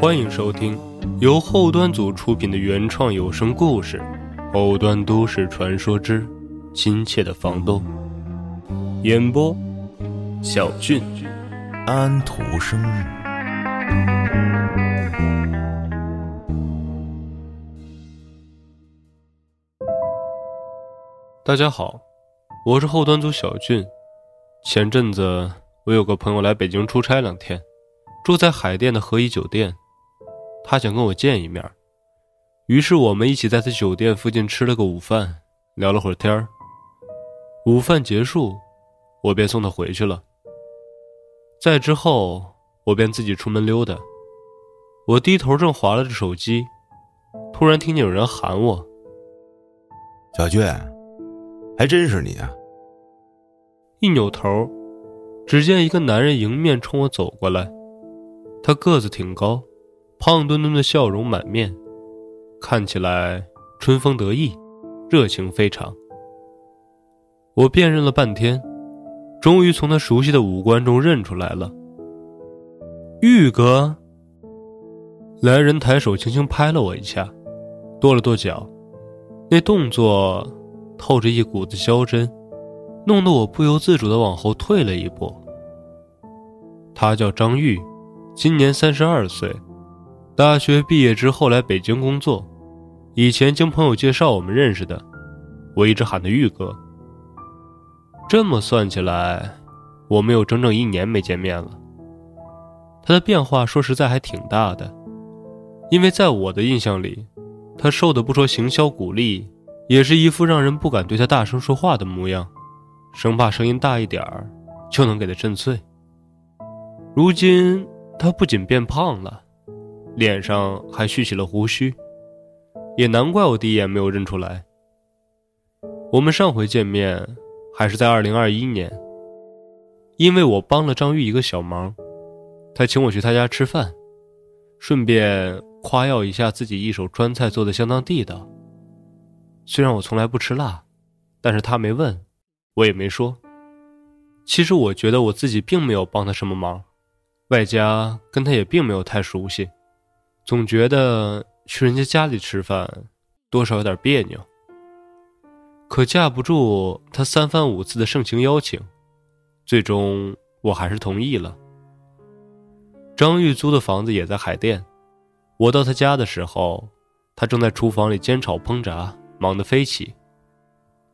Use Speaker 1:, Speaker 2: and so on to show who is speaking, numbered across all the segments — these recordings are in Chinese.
Speaker 1: 欢迎收听由后端组出品的原创有声故事《后端都市传说之亲切的房东》，演播：小俊、
Speaker 2: 安徒生。
Speaker 1: 大家好，我是后端组小俊。前阵子我有个朋友来北京出差两天，住在海淀的和颐酒店。他想跟我见一面，于是我们一起在他酒店附近吃了个午饭，聊了会儿天儿午饭结束，我便送他回去了。再之后，我便自己出门溜达。我低头正划拉着手机，突然听见有人喊我：“
Speaker 2: 小俊，还真是你啊！”
Speaker 1: 一扭头，只见一个男人迎面冲我走过来，他个子挺高。胖墩墩的笑容满面，看起来春风得意，热情非常。我辨认了半天，终于从他熟悉的五官中认出来了。玉哥。来人抬手轻轻拍了我一下，跺了跺脚，那动作透着一股子娇嗔，弄得我不由自主的往后退了一步。他叫张玉，今年三十二岁。大学毕业之后来北京工作，以前经朋友介绍我们认识的，我一直喊他玉哥。这么算起来，我们有整整一年没见面了。他的变化说实在还挺大的，因为在我的印象里，他瘦的不说行销鼓励，也是一副让人不敢对他大声说话的模样，生怕声音大一点儿就能给他震碎。如今他不仅变胖了。脸上还蓄起了胡须，也难怪我第一眼没有认出来。我们上回见面还是在二零二一年，因为我帮了张玉一个小忙，他请我去他家吃饭，顺便夸耀一下自己一手川菜做的相当地道。虽然我从来不吃辣，但是他没问，我也没说。其实我觉得我自己并没有帮他什么忙，外加跟他也并没有太熟悉。总觉得去人家家里吃饭，多少有点别扭。可架不住他三番五次的盛情邀请，最终我还是同意了。张玉租的房子也在海淀，我到他家的时候，他正在厨房里煎炒烹炸，忙得飞起。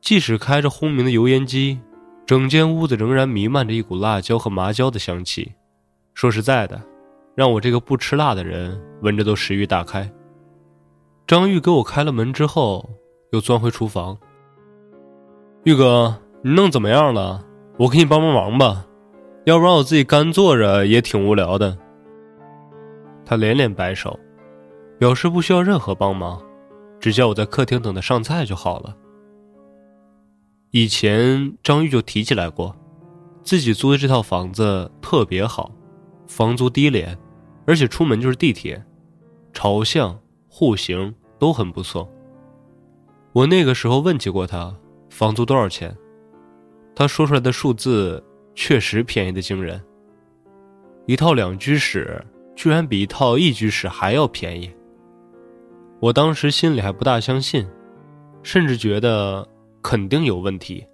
Speaker 1: 即使开着轰鸣的油烟机，整间屋子仍然弥漫着一股辣椒和麻椒的香气。说实在的。让我这个不吃辣的人闻着都食欲大开。张玉给我开了门之后，又钻回厨房。玉哥，你弄怎么样了？我给你帮帮忙吧，要不然我自己干坐着也挺无聊的。他连连摆手，表示不需要任何帮忙，只叫我在客厅等他上菜就好了。以前张玉就提起来过，自己租的这套房子特别好，房租低廉。而且出门就是地铁，朝向、户型都很不错。我那个时候问起过他房租多少钱，他说出来的数字确实便宜的惊人。一套两居室居然比一套一居室还要便宜。我当时心里还不大相信，甚至觉得肯定有问题。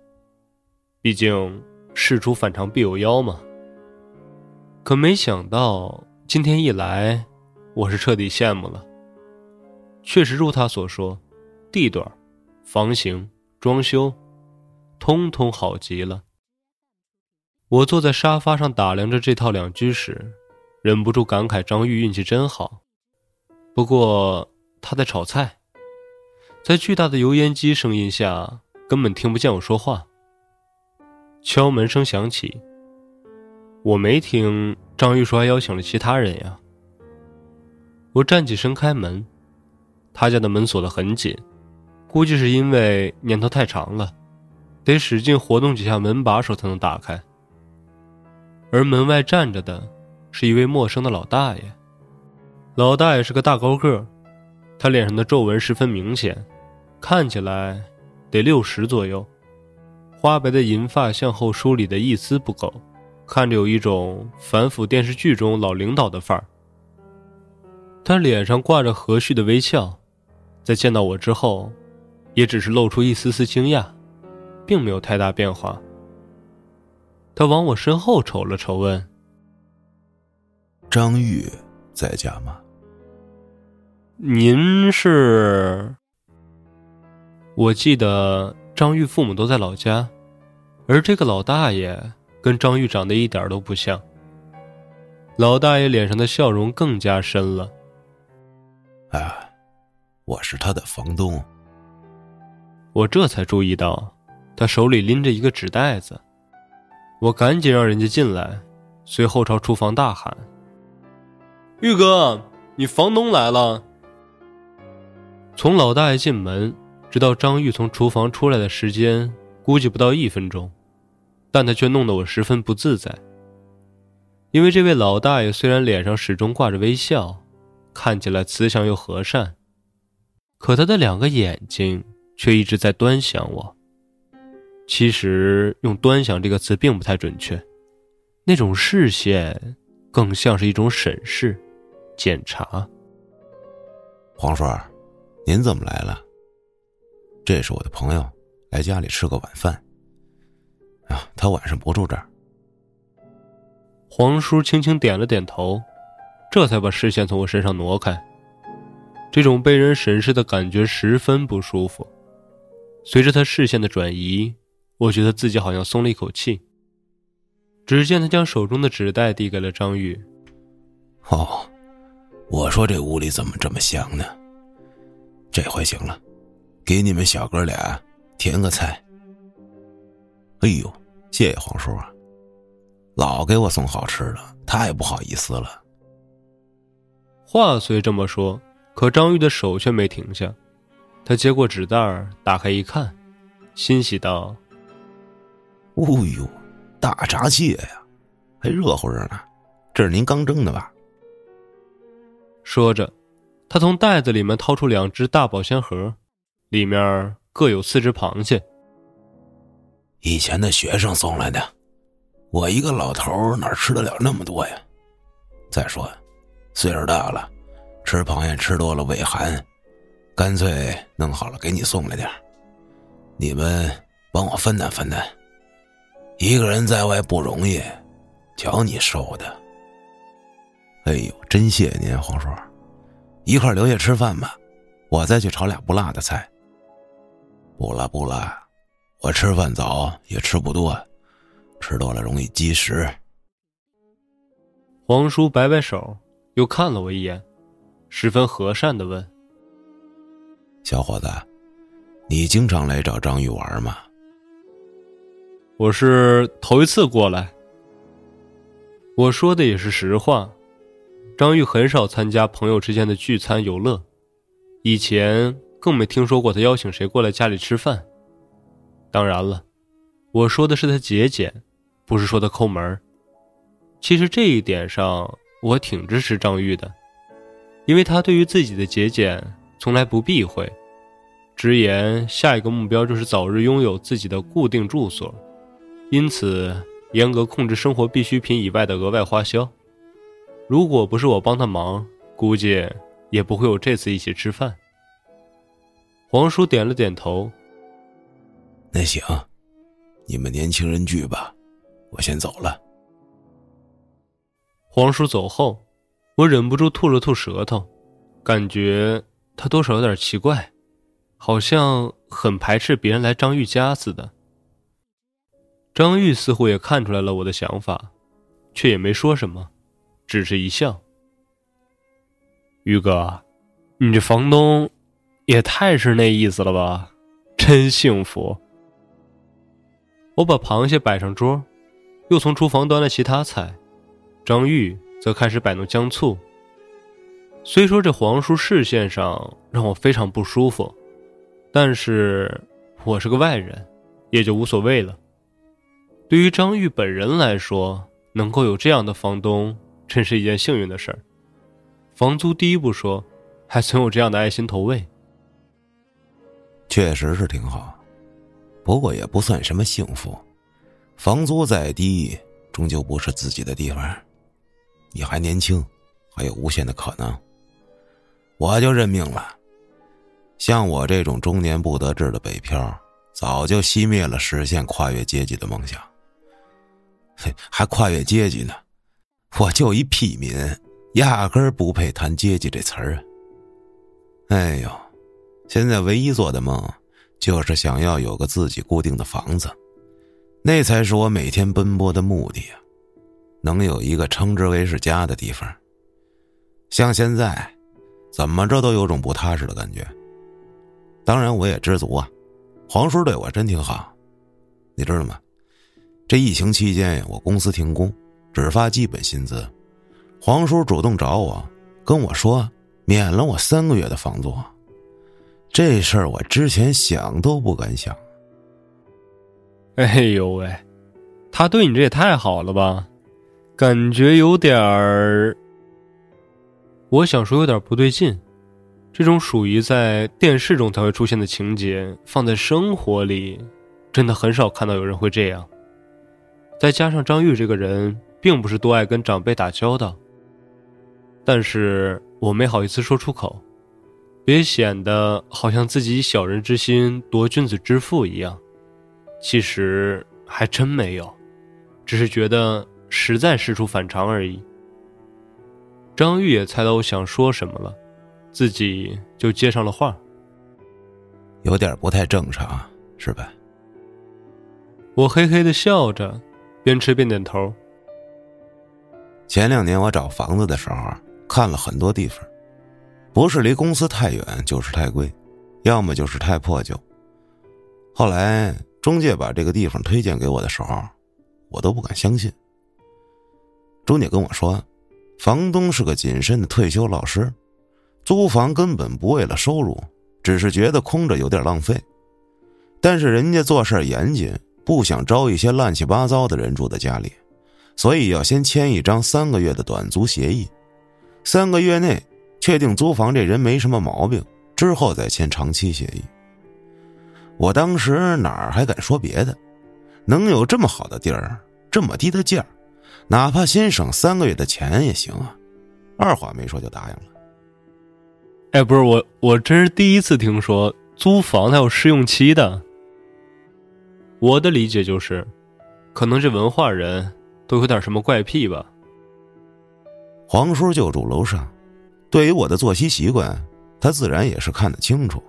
Speaker 1: 毕竟事出反常必有妖嘛。可没想到。今天一来，我是彻底羡慕了。确实如他所说，地段、房型、装修，通通好极了。我坐在沙发上打量着这套两居室，忍不住感慨张玉运气真好。不过他在炒菜，在巨大的油烟机声音下，根本听不见我说话。敲门声响起，我没听。张玉说还邀请了其他人呀。我站起身开门，他家的门锁得很紧，估计是因为年头太长了，得使劲活动几下门把手才能打开。而门外站着的是一位陌生的老大爷，老大爷是个大高个，他脸上的皱纹十分明显，看起来得六十左右，花白的银发向后梳理的一丝不苟。看着有一种反腐电视剧中老领导的范儿。他脸上挂着和煦的微笑，在见到我之后，也只是露出一丝丝惊讶，并没有太大变化。他往我身后瞅了瞅，问：“
Speaker 2: 张玉在家吗？”“
Speaker 1: 您是？”我记得张玉父母都在老家，而这个老大爷跟张玉长得一点都不像。老大爷脸上的笑容更加深了。
Speaker 2: 啊，我是他的房东。
Speaker 1: 我这才注意到，他手里拎着一个纸袋子。我赶紧让人家进来，随后朝厨房大喊：“玉哥，你房东来了！”从老大爷进门，直到张玉从厨房出来的时间，估计不到一分钟，但他却弄得我十分不自在。因为这位老大爷虽然脸上始终挂着微笑，看起来慈祥又和善，可他的两个眼睛却一直在端详我。其实用“端详”这个词并不太准确，那种视线更像是一种审视、检查。
Speaker 2: 黄叔，您怎么来了？这是我的朋友，来家里吃个晚饭。啊，他晚上不住这儿。
Speaker 1: 黄叔轻轻点了点头，这才把视线从我身上挪开。这种被人审视的感觉十分不舒服。随着他视线的转移，我觉得自己好像松了一口气。只见他将手中的纸袋递给了张玉。
Speaker 2: 哦，我说这屋里怎么这么香呢？这回行了，给你们小哥俩添个菜。哎呦，谢谢黄叔啊。老给我送好吃的，太不好意思了。
Speaker 1: 话虽这么说，可张玉的手却没停下。他接过纸袋打开一看，欣喜道：“
Speaker 2: 哦呦，大闸蟹呀，还热乎着呢。这是您刚蒸的吧？”
Speaker 1: 说着，他从袋子里面掏出两只大保鲜盒，里面各有四只螃蟹。
Speaker 2: 以前的学生送来的。我一个老头哪吃得了那么多呀？再说，岁数大了，吃螃蟹吃多了胃寒，干脆弄好了给你送来点你们帮我分担分担。一个人在外不容易，瞧你瘦的。哎呦，真谢谢您，黄叔，一块留下吃饭吧，我再去炒俩不辣的菜。不辣不辣，我吃饭早也吃不多。吃多了容易积食。
Speaker 1: 黄叔摆摆手，又看了我一眼，十分和善的问：“
Speaker 2: 小伙子，你经常来找张玉玩吗？”“
Speaker 1: 我是头一次过来。”我说的也是实话。张玉很少参加朋友之间的聚餐游乐，以前更没听说过他邀请谁过来家里吃饭。当然了，我说的是他节俭。不是说他抠门其实这一点上我挺支持张玉的，因为他对于自己的节俭从来不避讳，直言下一个目标就是早日拥有自己的固定住所，因此严格控制生活必需品以外的额外花销。如果不是我帮他忙，估计也不会有这次一起吃饭。黄叔点了点头，
Speaker 2: 那行，你们年轻人聚吧。我先走了。
Speaker 1: 黄叔走后，我忍不住吐了吐舌头，感觉他多少有点奇怪，好像很排斥别人来张玉家似的。张玉似乎也看出来了我的想法，却也没说什么，只是一笑。玉哥，你这房东也太是那意思了吧？真幸福。我把螃蟹摆上桌。又从厨房端了其他菜，张玉则开始摆弄姜醋。虽说这黄叔视线上让我非常不舒服，但是我是个外人，也就无所谓了。对于张玉本人来说，能够有这样的房东，真是一件幸运的事儿。房租低不说，还总有这样的爱心投喂，
Speaker 2: 确实是挺好。不过也不算什么幸福。房租再低，终究不是自己的地方。你还年轻，还有无限的可能。我就认命了。像我这种中年不得志的北漂，早就熄灭了实现跨越阶级的梦想。嘿，还跨越阶级呢？我就一屁民，压根儿不配谈阶级这词儿啊！哎呦，现在唯一做的梦，就是想要有个自己固定的房子，那才是我每天奔波的目的啊！能有一个称之为是家的地方。像现在，怎么着都有种不踏实的感觉。当然，我也知足啊，黄叔对我真挺好，你知道吗？这疫情期间，我公司停工。只发基本薪资，黄叔主动找我，跟我说免了我三个月的房租。这事儿我之前想都不敢想。
Speaker 1: 哎呦喂，他对你这也太好了吧？感觉有点儿……我想说有点不对劲。这种属于在电视中才会出现的情节，放在生活里，真的很少看到有人会这样。再加上张玉这个人。并不是多爱跟长辈打交道，但是我没好意思说出口，别显得好像自己以小人之心夺君子之腹一样。其实还真没有，只是觉得实在事出反常而已。张玉也猜到我想说什么了，自己就接上了话：“
Speaker 2: 有点不太正常，是吧？”
Speaker 1: 我嘿嘿的笑着，边吃边点头。
Speaker 2: 前两年我找房子的时候，看了很多地方，不是离公司太远，就是太贵，要么就是太破旧。后来中介把这个地方推荐给我的时候，我都不敢相信。中介跟我说，房东是个谨慎的退休老师，租房根本不为了收入，只是觉得空着有点浪费。但是人家做事严谨，不想招一些乱七八糟的人住在家里。所以要先签一张三个月的短租协议，三个月内确定租房这人没什么毛病，之后再签长期协议。我当时哪儿还敢说别的？能有这么好的地儿，这么低的价哪怕先省三个月的钱也行啊！二话没说就答应了。
Speaker 1: 哎，不是我，我真是第一次听说租房它有试用期的。我的理解就是，可能这文化人。都有点什么怪癖吧？
Speaker 2: 黄叔就住楼上，对于我的作息习惯，他自然也是看得清楚。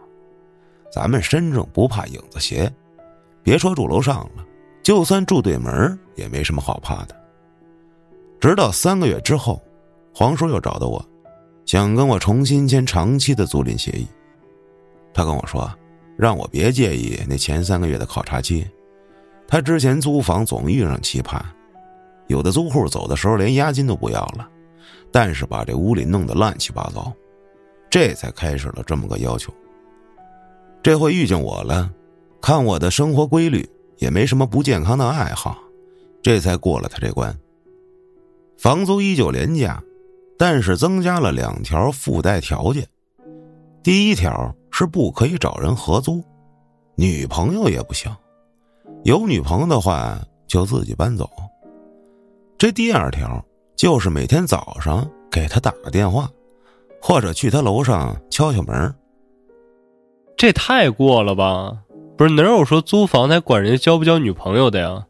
Speaker 2: 咱们身正不怕影子斜，别说住楼上了，就算住对门也没什么好怕的。直到三个月之后，黄叔又找到我，想跟我重新签长期的租赁协议。他跟我说，让我别介意那前三个月的考察期，他之前租房总遇上奇葩。有的租户走的时候连押金都不要了，但是把这屋里弄得乱七八糟，这才开始了这么个要求。这回遇见我了，看我的生活规律，也没什么不健康的爱好，这才过了他这关。房租依旧廉价，但是增加了两条附带条件。第一条是不可以找人合租，女朋友也不行，有女朋友的话就自己搬走。这第二条就是每天早上给他打个电话，或者去他楼上敲敲门。
Speaker 1: 这太过了吧？不是哪有说租房才管人家交不交女朋友的呀？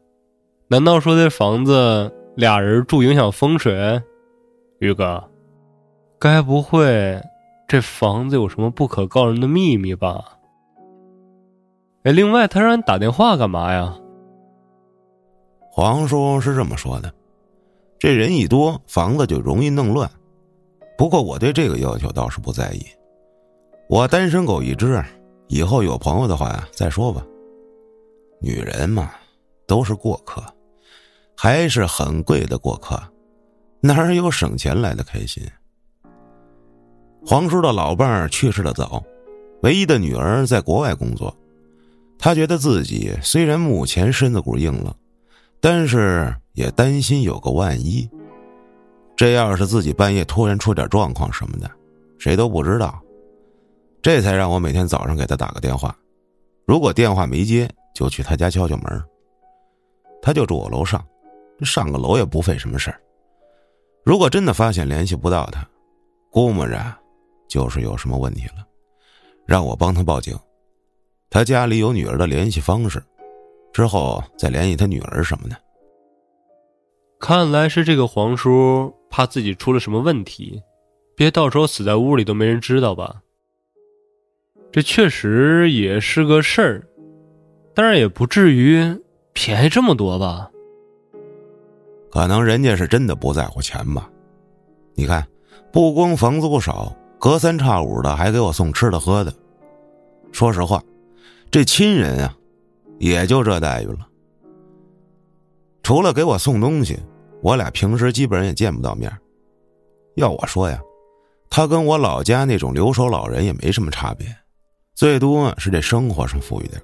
Speaker 1: 难道说这房子俩人住影响风水？宇哥，该不会这房子有什么不可告人的秘密吧？哎，另外他让你打电话干嘛呀？
Speaker 2: 黄叔是这么说的。这人一多，房子就容易弄乱。不过我对这个要求倒是不在意。我单身狗一只，以后有朋友的话再说吧。女人嘛，都是过客，还是很贵的过客，哪有省钱来的开心？黄叔的老伴儿去世的早，唯一的女儿在国外工作，他觉得自己虽然目前身子骨硬了，但是。也担心有个万一，这要是自己半夜突然出点状况什么的，谁都不知道。这才让我每天早上给他打个电话，如果电话没接，就去他家敲敲门。他就住我楼上，上个楼也不费什么事儿。如果真的发现联系不到他，估摸着就是有什么问题了，让我帮他报警。他家里有女儿的联系方式，之后再联系他女儿什么的。
Speaker 1: 看来是这个黄叔怕自己出了什么问题，别到时候死在屋里都没人知道吧。这确实也是个事儿，当然也不至于便宜这么多吧。
Speaker 2: 可能人家是真的不在乎钱吧？你看，不光房租少，隔三差五的还给我送吃的喝的。说实话。这亲人啊，也就这待遇了。除了给我送东西，我俩平时基本上也见不到面。要我说呀，他跟我老家那种留守老人也没什么差别，最多是这生活上富裕点。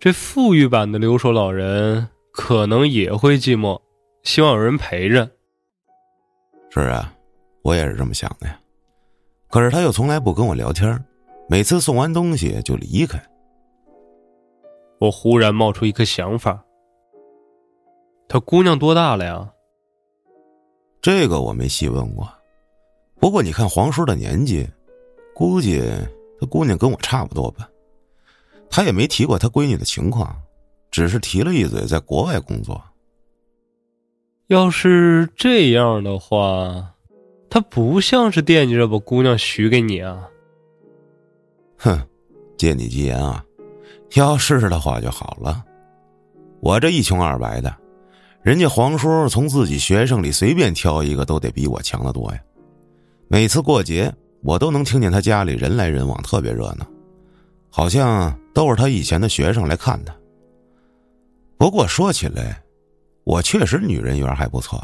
Speaker 1: 这富裕版的留守老人可能也会寂寞，希望有人陪着。
Speaker 2: 是啊，我也是这么想的呀。可是他又从来不跟我聊天。每次送完东西就离开，
Speaker 1: 我忽然冒出一个想法：他姑娘多大了呀？
Speaker 2: 这个我没细问过，不过你看黄叔的年纪，估计他姑娘跟我差不多吧。他也没提过他闺女的情况，只是提了一嘴在国外工作。
Speaker 1: 要是这样的话，他不像是惦记着把姑娘许给你啊。
Speaker 2: 哼，借你吉言啊！要是的话就好了。我这一穷二白的，人家黄叔从自己学生里随便挑一个，都得比我强得多呀。每次过节，我都能听见他家里人来人往，特别热闹，好像都是他以前的学生来看他。不过说起来，我确实女人缘还不错，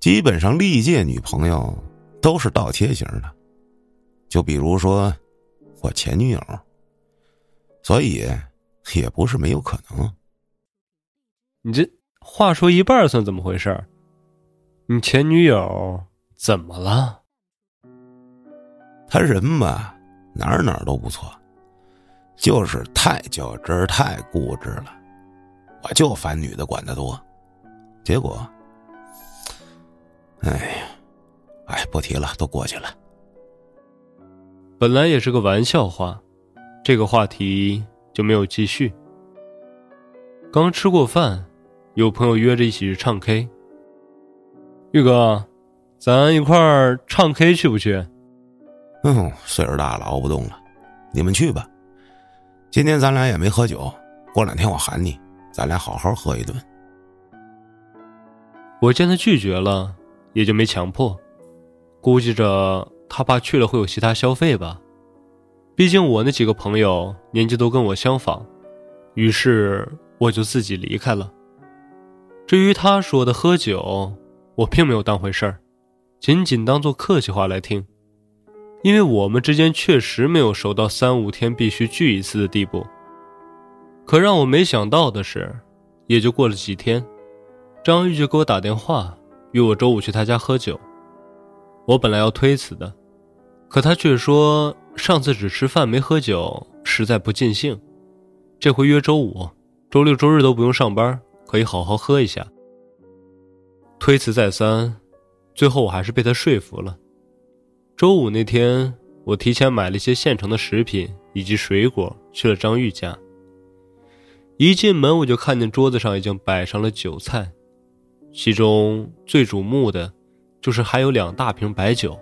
Speaker 2: 基本上历届女朋友都是倒贴型的，就比如说。我前女友，所以也不是没有可能。
Speaker 1: 你这话说一半算怎么回事？你前女友怎么了？
Speaker 2: 他人吧，哪儿哪儿都不错，就是太较真儿、太固执了。我就烦女的管得多，结果，哎呀，哎，不提了，都过去了。
Speaker 1: 本来也是个玩笑话，这个话题就没有继续。刚吃过饭，有朋友约着一起去唱 K。玉哥，咱一块儿唱 K 去不去？
Speaker 2: 嗯，岁数大了熬不动了，你们去吧。今天咱俩也没喝酒，过两天我喊你，咱俩好好喝一顿。
Speaker 1: 我见他拒绝了，也就没强迫，估计着。他怕去了会有其他消费吧，毕竟我那几个朋友年纪都跟我相仿，于是我就自己离开了。至于他说的喝酒，我并没有当回事儿，仅仅当做客气话来听，因为我们之间确实没有熟到三五天必须聚一次的地步。可让我没想到的是，也就过了几天，张玉就给我打电话，约我周五去他家喝酒。我本来要推辞的。可他却说，上次只吃饭没喝酒，实在不尽兴。这回约周五、周六、周日都不用上班，可以好好喝一下。推辞再三，最后我还是被他说服了。周五那天，我提前买了一些现成的食品以及水果，去了张玉家。一进门，我就看见桌子上已经摆上了酒菜，其中最瞩目的，就是还有两大瓶白酒。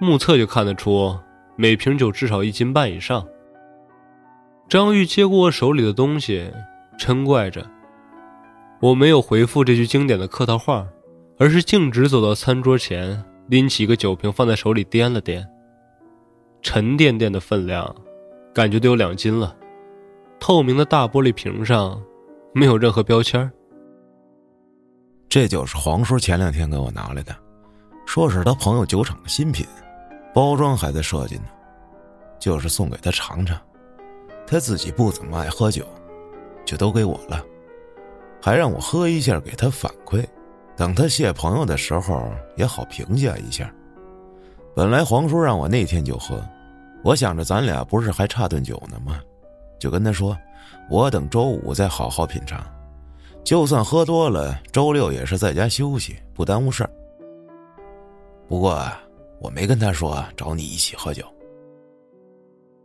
Speaker 1: 目测就看得出，每瓶酒至少一斤半以上。张玉接过我手里的东西，嗔怪着。我没有回复这句经典的客套话，而是径直走到餐桌前，拎起一个酒瓶放在手里掂了掂。沉甸甸的分量，感觉都有两斤了。透明的大玻璃瓶上，没有任何标签。
Speaker 2: 这酒是黄叔前两天给我拿来的，说是他朋友酒厂的新品。包装还在设计呢，就是送给他尝尝。他自己不怎么爱喝酒，就都给我了，还让我喝一下给他反馈，等他谢朋友的时候也好评价一下。本来黄叔让我那天就喝，我想着咱俩不是还差顿酒呢吗？就跟他说，我等周五再好好品尝，就算喝多了，周六也是在家休息，不耽误事儿。不过。我没跟他说找你一起喝酒。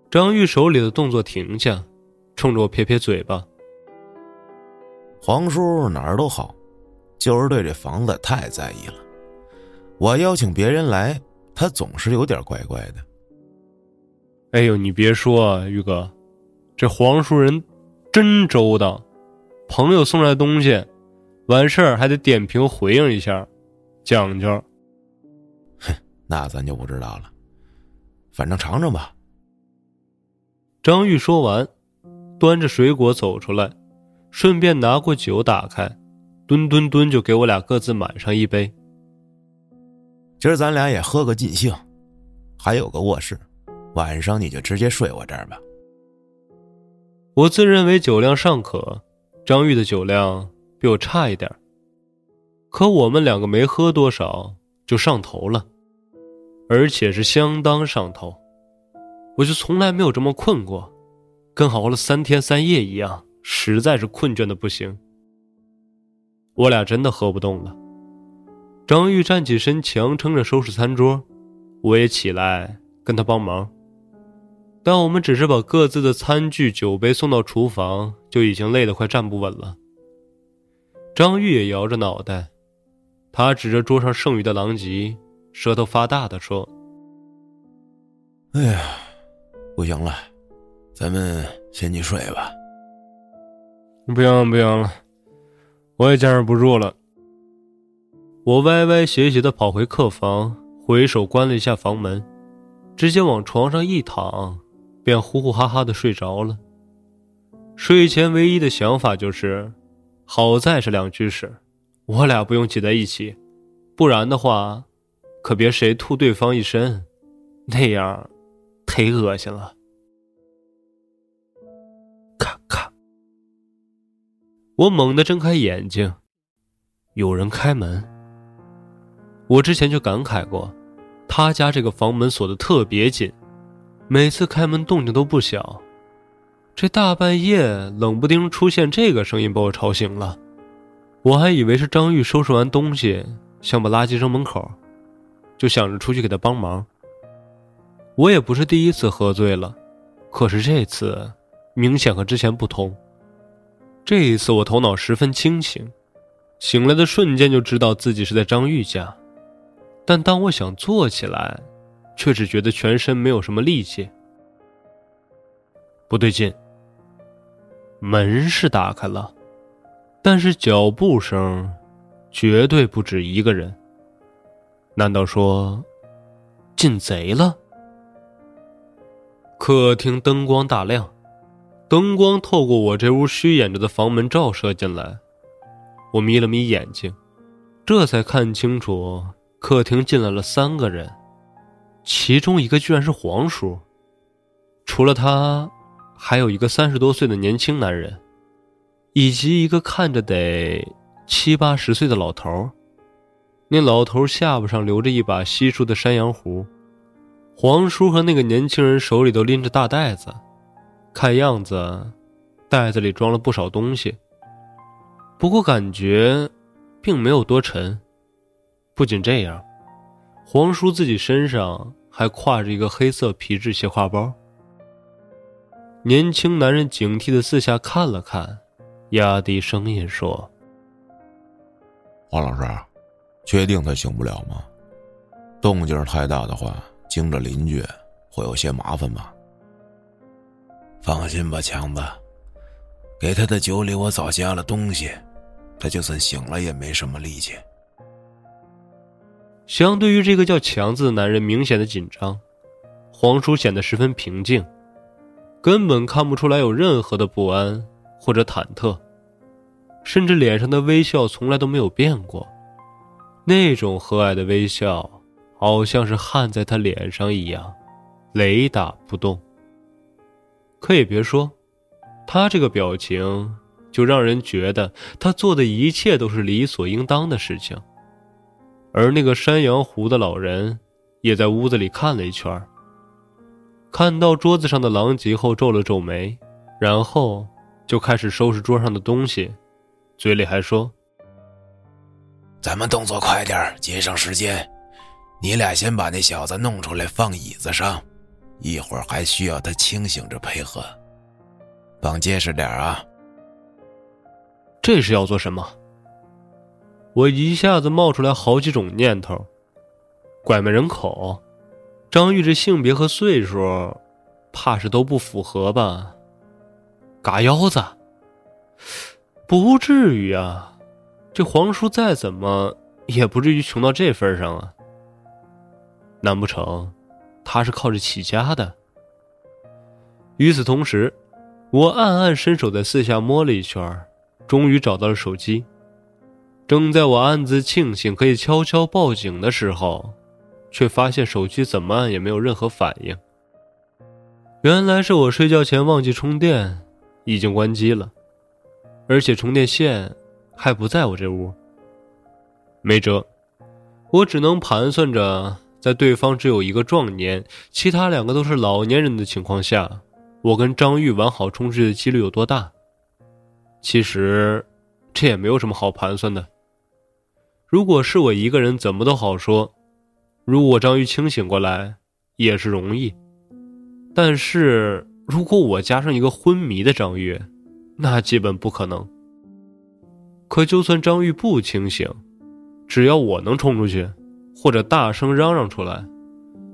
Speaker 1: 张玉手里的动作停下，冲着我撇撇嘴巴。
Speaker 2: 黄叔哪儿都好，就是对这房子太在意了。我邀请别人来，他总是有点怪怪的。
Speaker 1: 哎呦，你别说，玉哥，这黄叔人真周到，朋友送来东西，完事儿还得点评回应一下，讲究。
Speaker 2: 哼，那咱就不知道了，反正尝尝吧。
Speaker 1: 张玉说完，端着水果走出来，顺便拿过酒打开，吨吨吨就给我俩各自满上一杯。
Speaker 2: 今儿咱俩也喝个尽兴，还有个卧室，晚上你就直接睡我这儿吧。
Speaker 1: 我自认为酒量尚可，张玉的酒量比我差一点可我们两个没喝多少就上头了，而且是相当上头。我就从来没有这么困过，跟熬了三天三夜一样，实在是困倦的不行。我俩真的喝不动了。张玉站起身，强撑着收拾餐桌，我也起来跟他帮忙。但我们只是把各自的餐具、酒杯送到厨房，就已经累得快站不稳了。张玉也摇着脑袋，他指着桌上剩余的狼藉，舌头发大的说：“
Speaker 2: 哎呀，不行了，咱们先去睡吧。”“
Speaker 1: 不行不行了，我也坚持不住了。”我歪歪斜斜的跑回客房，回首关了一下房门，直接往床上一躺，便呼呼哈哈的睡着了。睡前唯一的想法就是，好在是两居室，我俩不用挤在一起，不然的话，可别谁吐对方一身，那样，忒恶心了。咔咔，我猛地睁开眼睛，有人开门。我之前就感慨过，他家这个房门锁的特别紧，每次开门动静都不小。这大半夜冷不丁出现这个声音，把我吵醒了。我还以为是张玉收拾完东西想把垃圾扔门口，就想着出去给他帮忙。我也不是第一次喝醉了，可是这次明显和之前不同。这一次我头脑十分清醒，醒来的瞬间就知道自己是在张玉家。但当我想坐起来，却只觉得全身没有什么力气。不对劲。门是打开了，但是脚步声绝对不止一个人。难道说进贼了？客厅灯光大亮，灯光透过我这屋虚掩着的房门照射进来，我眯了眯眼睛，这才看清楚。客厅进来了三个人，其中一个居然是黄叔。除了他，还有一个三十多岁的年轻男人，以及一个看着得七八十岁的老头。那老头下巴上留着一把稀疏的山羊胡。黄叔和那个年轻人手里都拎着大袋子，看样子袋子里装了不少东西。不过感觉并没有多沉。不仅这样，黄叔自己身上还挎着一个黑色皮质斜挎包。年轻男人警惕的四下看了看，压低声音说：“
Speaker 2: 黄老师，确定他醒不了吗？动静太大的话，惊着邻居会有些麻烦吧？”放心吧，强子，给他的酒里我早加了东西，他就算醒了也没什么力气。
Speaker 1: 相对于这个叫强子的男人明显的紧张，黄叔显得十分平静，根本看不出来有任何的不安或者忐忑，甚至脸上的微笑从来都没有变过，那种和蔼的微笑，好像是焊在他脸上一样，雷打不动。可也别说，他这个表情就让人觉得他做的一切都是理所应当的事情。而那个山羊湖的老人，也在屋子里看了一圈看到桌子上的狼藉后皱了皱眉，然后就开始收拾桌上的东西，嘴里还说：“
Speaker 2: 咱们动作快点，节省时间。你俩先把那小子弄出来放椅子上，一会儿还需要他清醒着配合，绑结实点啊。
Speaker 1: 这是要做什么？我一下子冒出来好几种念头：拐卖人口，张玉这性别和岁数，怕是都不符合吧？嘎腰子，不至于啊！这皇叔再怎么也不至于穷到这份上啊！难不成他是靠着起家的？与此同时，我暗暗伸手在四下摸了一圈，终于找到了手机。正在我暗自庆幸可以悄悄报警的时候，却发现手机怎么按也没有任何反应。原来是我睡觉前忘记充电。已经关机了，而且充电线还不在我这屋。没辙，我只能盘算着，在对方只有一个壮年，其他两个都是老年人的情况下，我跟张玉完好充出去的几率有多大？其实，这也没有什么好盘算的。如果是我一个人，怎么都好说；如果张玉清醒过来，也是容易。但是。如果我加上一个昏迷的张玉，那基本不可能。可就算张玉不清醒，只要我能冲出去，或者大声嚷嚷出来，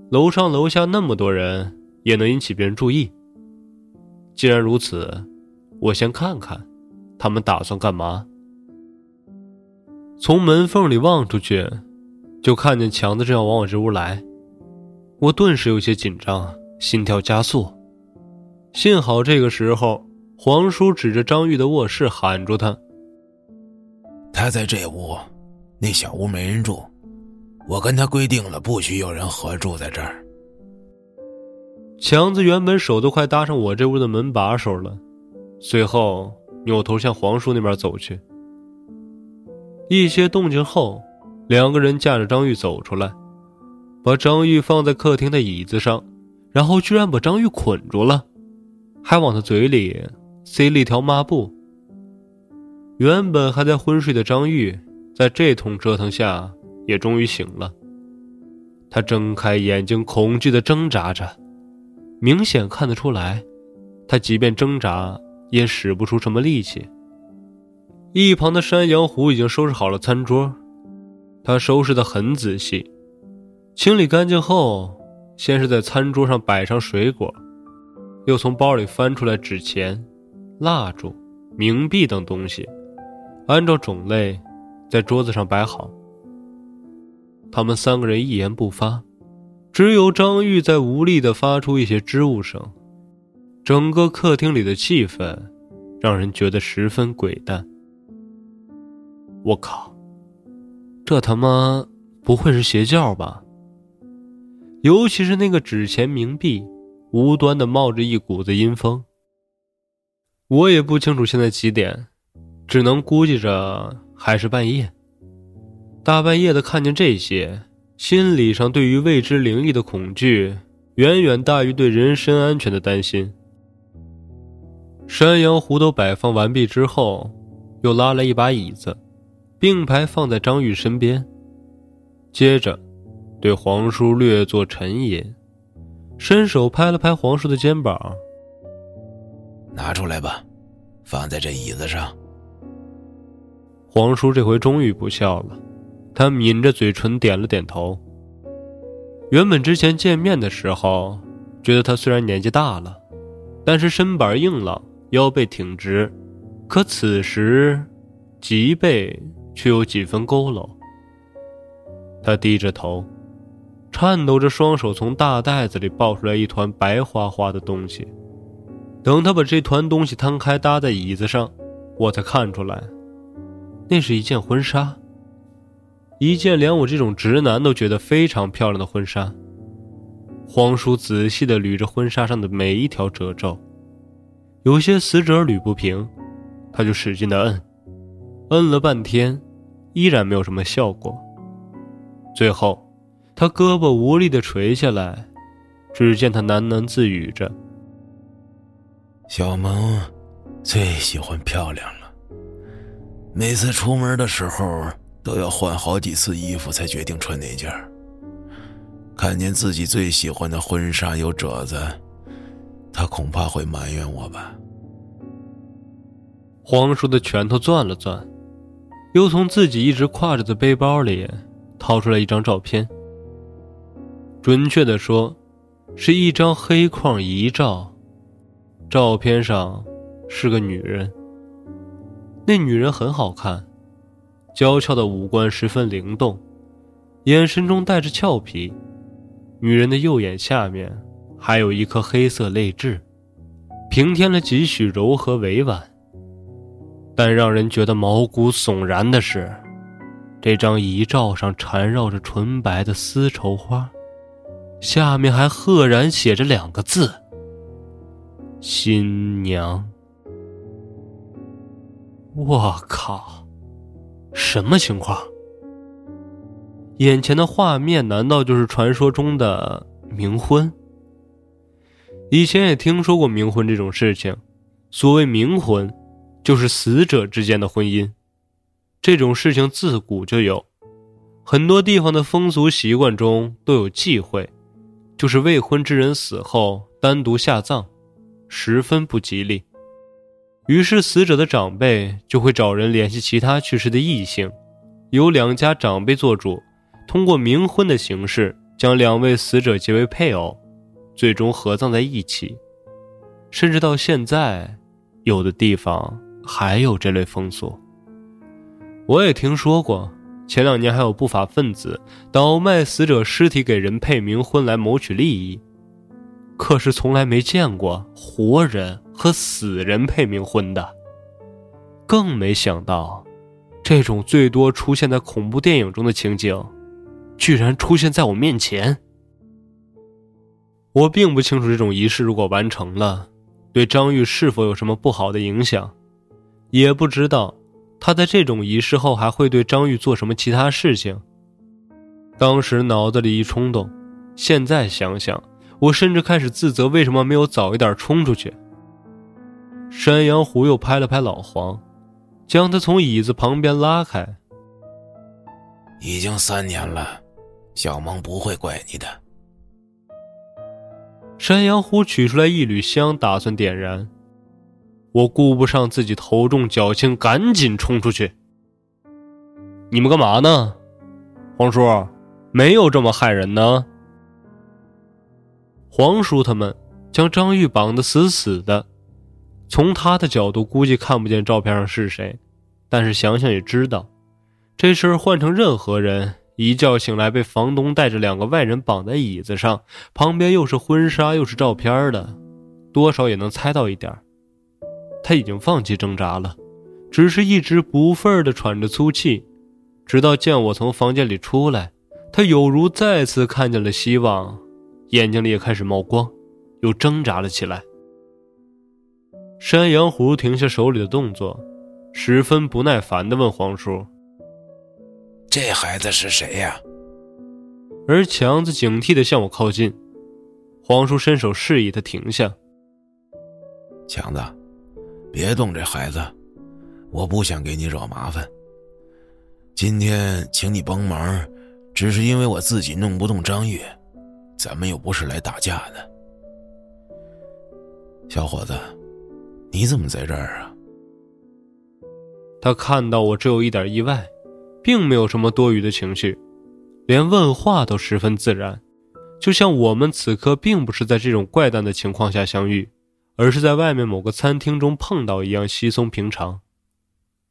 Speaker 1: 楼上楼下那么多人也能引起别人注意。既然如此，我先看看他们打算干嘛。从门缝里望出去，就看见强子正要往我这屋来，我顿时有些紧张，心跳加速。幸好这个时候，皇叔指着张玉的卧室喊住他：“
Speaker 2: 他在这屋，那小屋没人住，我跟他规定了，不许有人合住在这儿。”
Speaker 1: 强子原本手都快搭上我这屋的门把手了，随后扭头向黄叔那边走去。一些动静后，两个人架着张玉走出来，把张玉放在客厅的椅子上，然后居然把张玉捆住了。还往他嘴里塞了一条抹布。原本还在昏睡的张玉，在这通折腾下也终于醒了。他睁开眼睛，恐惧的挣扎着，明显看得出来，他即便挣扎也使不出什么力气。一旁的山羊胡已经收拾好了餐桌，他收拾的很仔细，清理干净后，先是在餐桌上摆上水果。又从包里翻出来纸钱、蜡烛、冥币等东西，按照种类在桌子上摆好。他们三个人一言不发，只有张玉在无力地发出一些支吾声。整个客厅里的气氛让人觉得十分诡淡。我靠，这他妈不会是邪教吧？尤其是那个纸钱、冥币。无端的冒着一股子阴风。我也不清楚现在几点，只能估计着还是半夜。大半夜的看见这些，心理上对于未知灵异的恐惧远远大于对人身安全的担心。山羊胡都摆放完毕之后，又拉来一把椅子，并排放在张玉身边，接着对皇叔略作沉吟。伸手拍了拍黄叔的肩膀，
Speaker 2: 拿出来吧，放在这椅子上。
Speaker 1: 黄叔这回终于不笑了，他抿着嘴唇点了点头。原本之前见面的时候，觉得他虽然年纪大了，但是身板硬朗，腰背挺直，可此时脊背却有几分佝偻。他低着头。颤抖着双手从大袋子里抱出来一团白花花的东西，等他把这团东西摊开搭在椅子上，我才看出来，那是一件婚纱，一件连我这种直男都觉得非常漂亮的婚纱。黄叔仔细地捋着婚纱上的每一条褶皱，有些死褶捋不平，他就使劲地摁，摁了半天，依然没有什么效果，最后。他胳膊无力的垂下来，只见他喃喃自语着：“
Speaker 2: 小萌最喜欢漂亮了，每次出门的时候都要换好几次衣服才决定穿哪件看见自己最喜欢的婚纱有褶子，他恐怕会埋怨我吧。
Speaker 1: 黄叔的拳头攥了攥，又从自己一直挎着的背包里掏出来一张照片。准确的说，是一张黑框遗照。照片上是个女人。那女人很好看，娇俏的五官十分灵动，眼神中带着俏皮。女人的右眼下面还有一颗黑色泪痣，平添了几许柔和委婉。但让人觉得毛骨悚然的是，这张遗照上缠绕着纯白的丝绸花，下面还赫然写着两个字：“新娘。”我靠，什么情况？眼前的画面难道就是传说中的冥婚？以前也听说过冥婚这种事情。所谓冥婚，就是死者之间的婚姻。这种事情自古就有，很多地方的风俗习惯中都有忌讳，就是未婚之人死后单独下葬，十分不吉利。于是，死者的长辈就会找人联系其他去世的异性，由两家长辈做主，通过冥婚的形式将两位死者结为配偶，最终合葬在一起。甚至到现在，有的地方还有这类风俗。我也听说过，前两年还有不法分子倒卖死者尸体给人配冥婚来谋取利益。可是从来没见过活人和死人配冥婚的，更没想到，这种最多出现在恐怖电影中的情景，居然出现在我面前。我并不清楚这种仪式如果完成了，对张玉是否有什么不好的影响，也不知道他在这种仪式后还会对张玉做什么其他事情。当时脑子里一冲动，现在想想。我甚至开始自责，为什么没有早一点冲出去？山羊胡又拍了拍老黄，将他从椅子旁边拉开。
Speaker 2: 已经三年了，小萌不会怪你的。
Speaker 1: 山羊胡取出来一缕香，打算点燃。我顾不上自己头重脚轻，赶紧冲出去。你们干嘛呢？黄叔，没有这么害人呢。黄叔他们将张玉绑得死死的，从他的角度估计看不见照片上是谁，但是想想也知道，这事儿换成任何人，一觉醒来被房东带着两个外人绑在椅子上，旁边又是婚纱又是照片的，多少也能猜到一点他已经放弃挣扎了，只是一直不忿的喘着粗气，直到见我从房间里出来，他有如再次看见了希望。眼睛里也开始冒光，又挣扎了起来。山羊胡停下手里的动作，十分不耐烦地问黄叔：“
Speaker 2: 这孩子是谁呀？”
Speaker 1: 而强子警惕地向我靠近，黄叔伸手示意他停下。
Speaker 2: 强子，别动这孩子，我不想给你惹麻烦。今天请你帮忙，只是因为我自己弄不动张玉。咱们又不是来打架的，小伙子，你怎么在这儿啊？
Speaker 1: 他看到我只有一点意外，并没有什么多余的情绪，连问话都十分自然，就像我们此刻并不是在这种怪诞的情况下相遇，而是在外面某个餐厅中碰到一样稀松平常。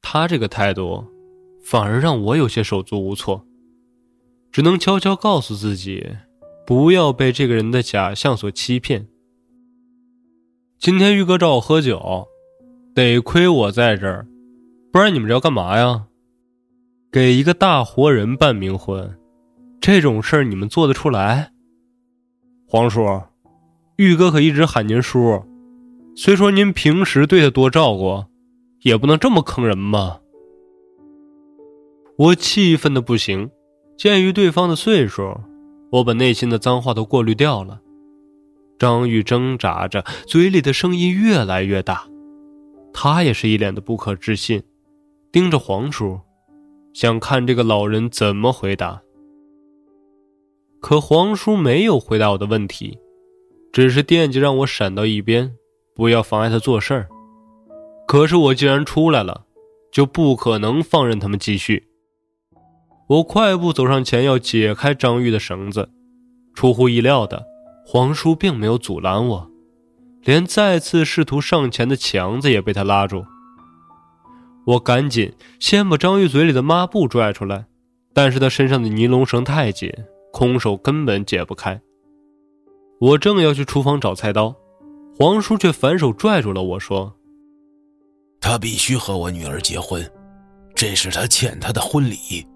Speaker 1: 他这个态度，反而让我有些手足无措，只能悄悄告诉自己。不要被这个人的假象所欺骗。今天玉哥找我喝酒，得亏我在这儿，不然你们这要干嘛呀？给一个大活人办冥婚，这种事儿你们做得出来？黄叔，玉哥可一直喊您叔，虽说您平时对他多照顾，也不能这么坑人吧？我气愤的不行，鉴于对方的岁数。我把内心的脏话都过滤掉了。张玉挣扎着，嘴里的声音越来越大，他也是一脸的不可置信，盯着黄叔，想看这个老人怎么回答。可黄叔没有回答我的问题，只是惦记让我闪到一边，不要妨碍他做事儿。可是我既然出来了，就不可能放任他们继续。我快步走上前要解开张玉的绳子，出乎意料的，黄叔并没有阻拦我，连再次试图上前的强子也被他拉住。我赶紧先把张玉嘴里的抹布拽出来，但是他身上的尼龙绳太紧，空手根本解不开。我正要去厨房找菜刀，黄叔却反手拽住了我说：“
Speaker 2: 他必须和我女儿结婚，这是他欠他的婚礼。”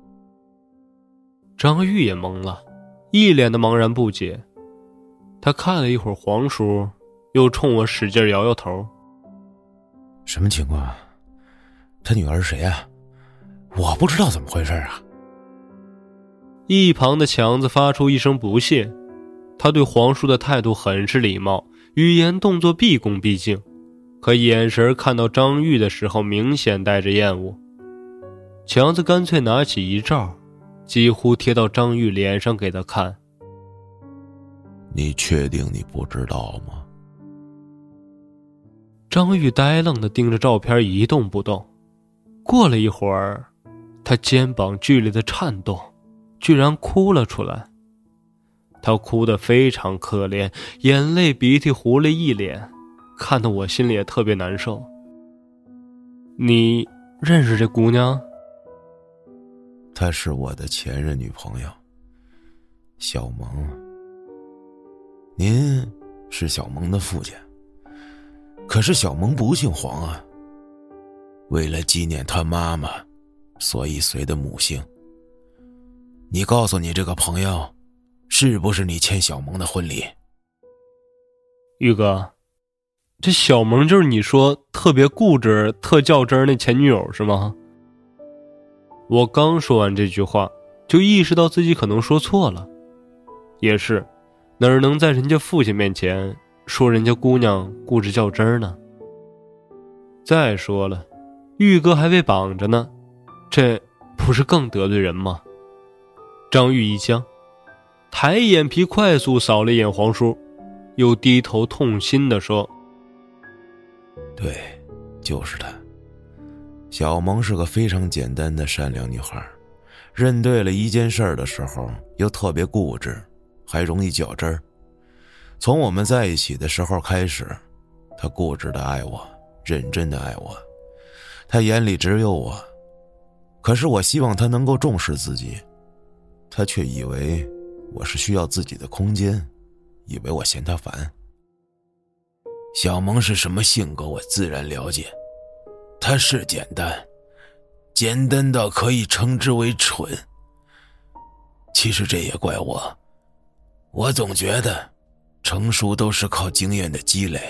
Speaker 1: 张玉也懵了，一脸的茫然不解。他看了一会儿黄叔，又冲我使劲摇摇头：“
Speaker 2: 什么情况？”他女儿是谁啊？我不知道怎么回事啊！
Speaker 1: 一旁的强子发出一声不屑，他对黄叔的态度很是礼貌，语言动作毕恭毕敬，可眼神看到张玉的时候，明显带着厌恶。强子干脆拿起遗照，几乎贴到张玉脸上给他看。
Speaker 2: 你确定你不知道吗？
Speaker 1: 张玉呆愣的盯着照片，一动不动。过了一会儿，他肩膀剧烈的颤动，居然哭了出来。他哭得非常可怜，眼泪鼻涕糊了一脸，看得我心里也特别难受。你认识这姑娘？
Speaker 2: 她是我的前任女朋友，小萌。您是小萌的父亲，可是小萌不姓黄啊。为了纪念他妈妈，所以随的母姓。你告诉你这个朋友，是不是你欠小萌的婚礼？
Speaker 1: 玉哥，这小萌就是你说特别固执、特较真那前女友是吗？我刚说完这句话，就意识到自己可能说错了。也是，哪能在人家父亲面前说人家姑娘固执较真儿呢？再说了。玉哥还被绑着呢，这不是更得罪人吗？张玉一僵，抬眼皮快速扫了一眼黄叔，又低头痛心的说：“
Speaker 2: 对，就是他。小萌是个非常简单的善良女孩，认对了一件事的时候又特别固执，还容易较真儿。从我们在一起的时候开始，他固执的爱我，认真的爱我。”他眼里只有我，可是我希望他能够重视自己，他却以为我是需要自己的空间，以为我嫌他烦。小萌是什么性格，我自然了解。他是简单，简单到可以称之为蠢。其实这也怪我，我总觉得成熟都是靠经验的积累，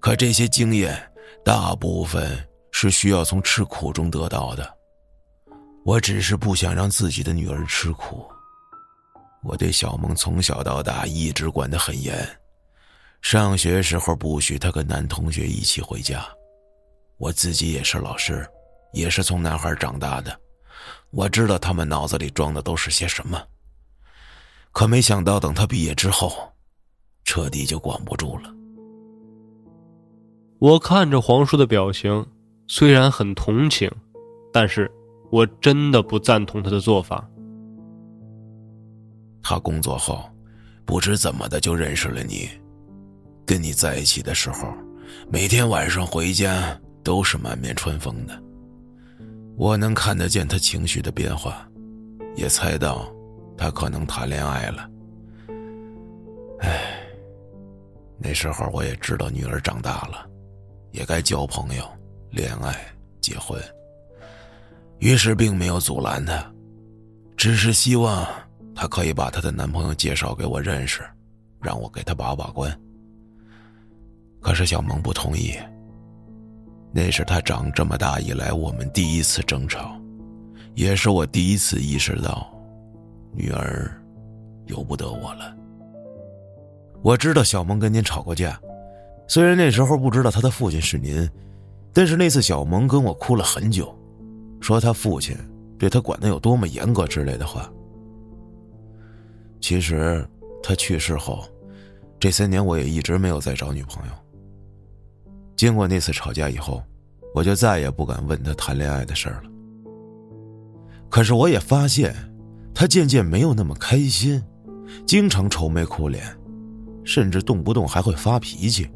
Speaker 2: 可这些经验大部分。是需要从吃苦中得到的。我只是不想让自己的女儿吃苦。我对小萌从小到大一直管得很严，上学时候不许她跟男同学一起回家。我自己也是老师，也是从男孩长大的，我知道他们脑子里装的都是些什么。可没想到，等他毕业之后，彻底就管不住了。
Speaker 1: 我看着黄叔的表情。虽然很同情，但是我真的不赞同他的做法。
Speaker 2: 他工作后，不知怎么的就认识了你，跟你在一起的时候，每天晚上回家都是满面春风的。我能看得见他情绪的变化，也猜到他可能谈恋爱了。唉，那时候我也知道女儿长大了，也该交朋友。恋爱、结婚，于是并没有阻拦他，只是希望他可以把他的男朋友介绍给我认识，让我给他把把关。可是小萌不同意。那是他长这么大以来我们第一次争吵，也是我第一次意识到，女儿由不得我了。我知道小萌跟您吵过架，虽然那时候不知道他的父亲是您。但是那次小萌跟我哭了很久，说他父亲对他管的有多么严格之类的话。其实他去世后，这三年我也一直没有再找女朋友。经过那次吵架以后，我就再也不敢问他谈恋爱的事儿了。可是我也发现，他渐渐没有那么开心，经常愁眉苦脸，甚至动不动还会发脾气。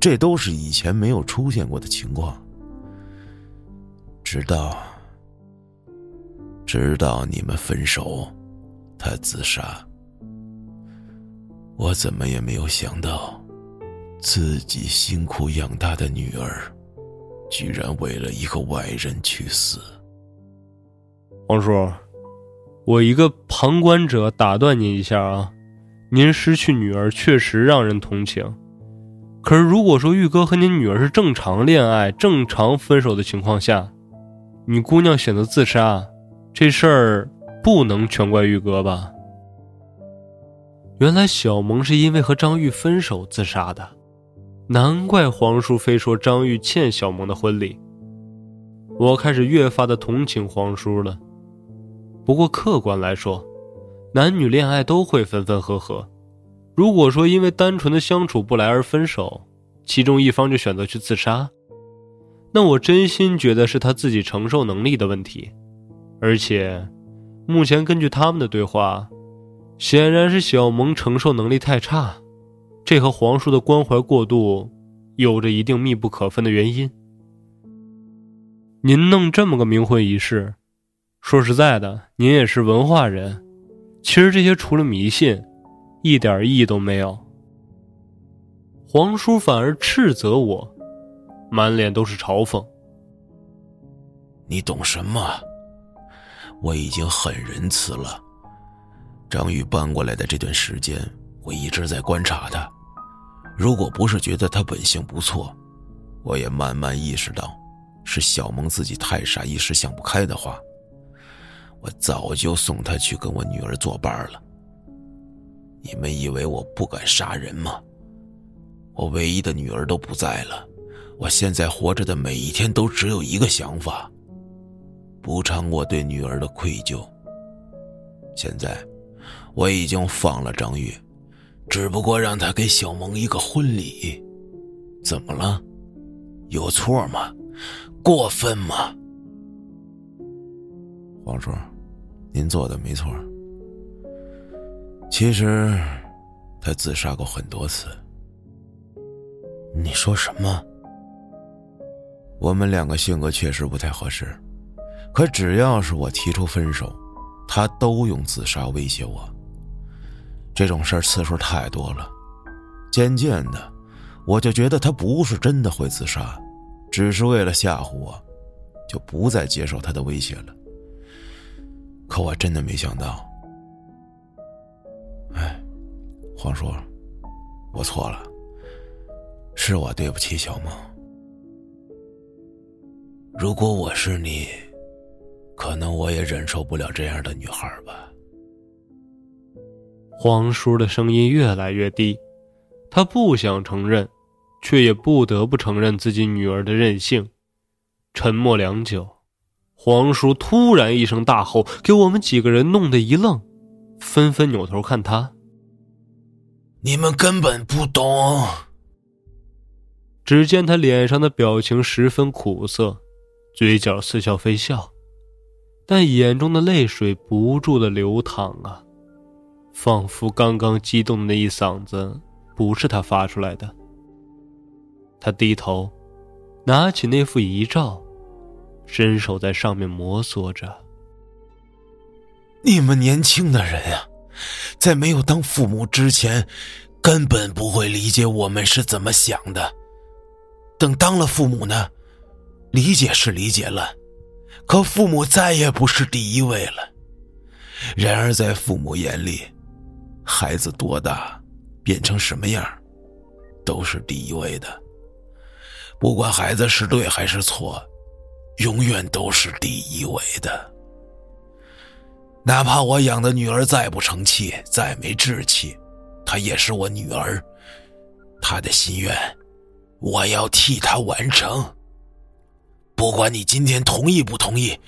Speaker 2: 这都是以前没有出现过的情况。直到，直到你们分手，他自杀。我怎么也没有想到，自己辛苦养大的女儿，居然为了一个外人去死。
Speaker 1: 王叔，我一个旁观者打断您一下啊，您失去女儿确实让人同情。可是如果说玉哥和您女儿是正常恋爱、正常分手的情况下，你姑娘选择自杀，这事儿不能全怪玉哥吧？原来小萌是因为和张玉分手自杀的，难怪黄叔非说张玉欠小萌的婚礼。我开始越发的同情黄叔了。不过客观来说，男女恋爱都会分分合合。如果说因为单纯的相处不来而分手，其中一方就选择去自杀，那我真心觉得是他自己承受能力的问题。而且，目前根据他们的对话，显然是小萌承受能力太差，这和黄叔的关怀过度有着一定密不可分的原因。您弄这么个冥婚仪式。说实在的，您也是文化人，其实这些除了迷信，一点意义都没有。黄叔反而斥责我，满脸都是嘲讽。
Speaker 2: 你懂什么？我已经很仁慈了。张宇搬过来的这段时间，我一直在观察他。如果不是觉得他本性不错，我也慢慢意识到，是小萌自己太傻，一时想不开的话。我早就送他去跟我女儿作伴了。你们以为我不敢杀人吗？我唯一的女儿都不在了，我现在活着的每一天都只有一个想法：补偿我对女儿的愧疚。现在我已经放了张玉，只不过让他给小萌一个婚礼。怎么了？有错吗？过分吗？黄叔。您做的没错。其实，他自杀过很多次。你说什么？我们两个性格确实不太合适，可只要是我提出分手，他都用自杀威胁我。这种事儿次数太多了，渐渐的，我就觉得他不是真的会自杀，只是为了吓唬我，就不再接受他的威胁了。可我真的没想到，哎，黄叔，我错了，是我对不起小梦。如果我是你，可能我也忍受不了这样的女孩吧。
Speaker 1: 黄叔的声音越来越低，他不想承认，却也不得不承认自己女儿的任性。沉默良久。黄叔突然一声大吼，给我们几个人弄得一愣，纷纷扭头看他。
Speaker 2: 你们根本不懂。
Speaker 1: 只见他脸上的表情十分苦涩，嘴角似笑非笑，但眼中的泪水不住的流淌啊，仿佛刚刚激动的那一嗓子不是他发出来的。他低头，拿起那副遗照。伸手在上面摩挲着。
Speaker 2: 你们年轻的人啊，在没有当父母之前，根本不会理解我们是怎么想的。等当了父母呢，理解是理解了，可父母再也不是第一位了。然而在父母眼里，孩子多大，变成什么样，都是第一位的。不管孩子是对还是错。永远都是第一位的，哪怕我养的女儿再不成器、再没志气，她也是我女儿，她的心愿，我要替她完成。不管你今天同意不同意，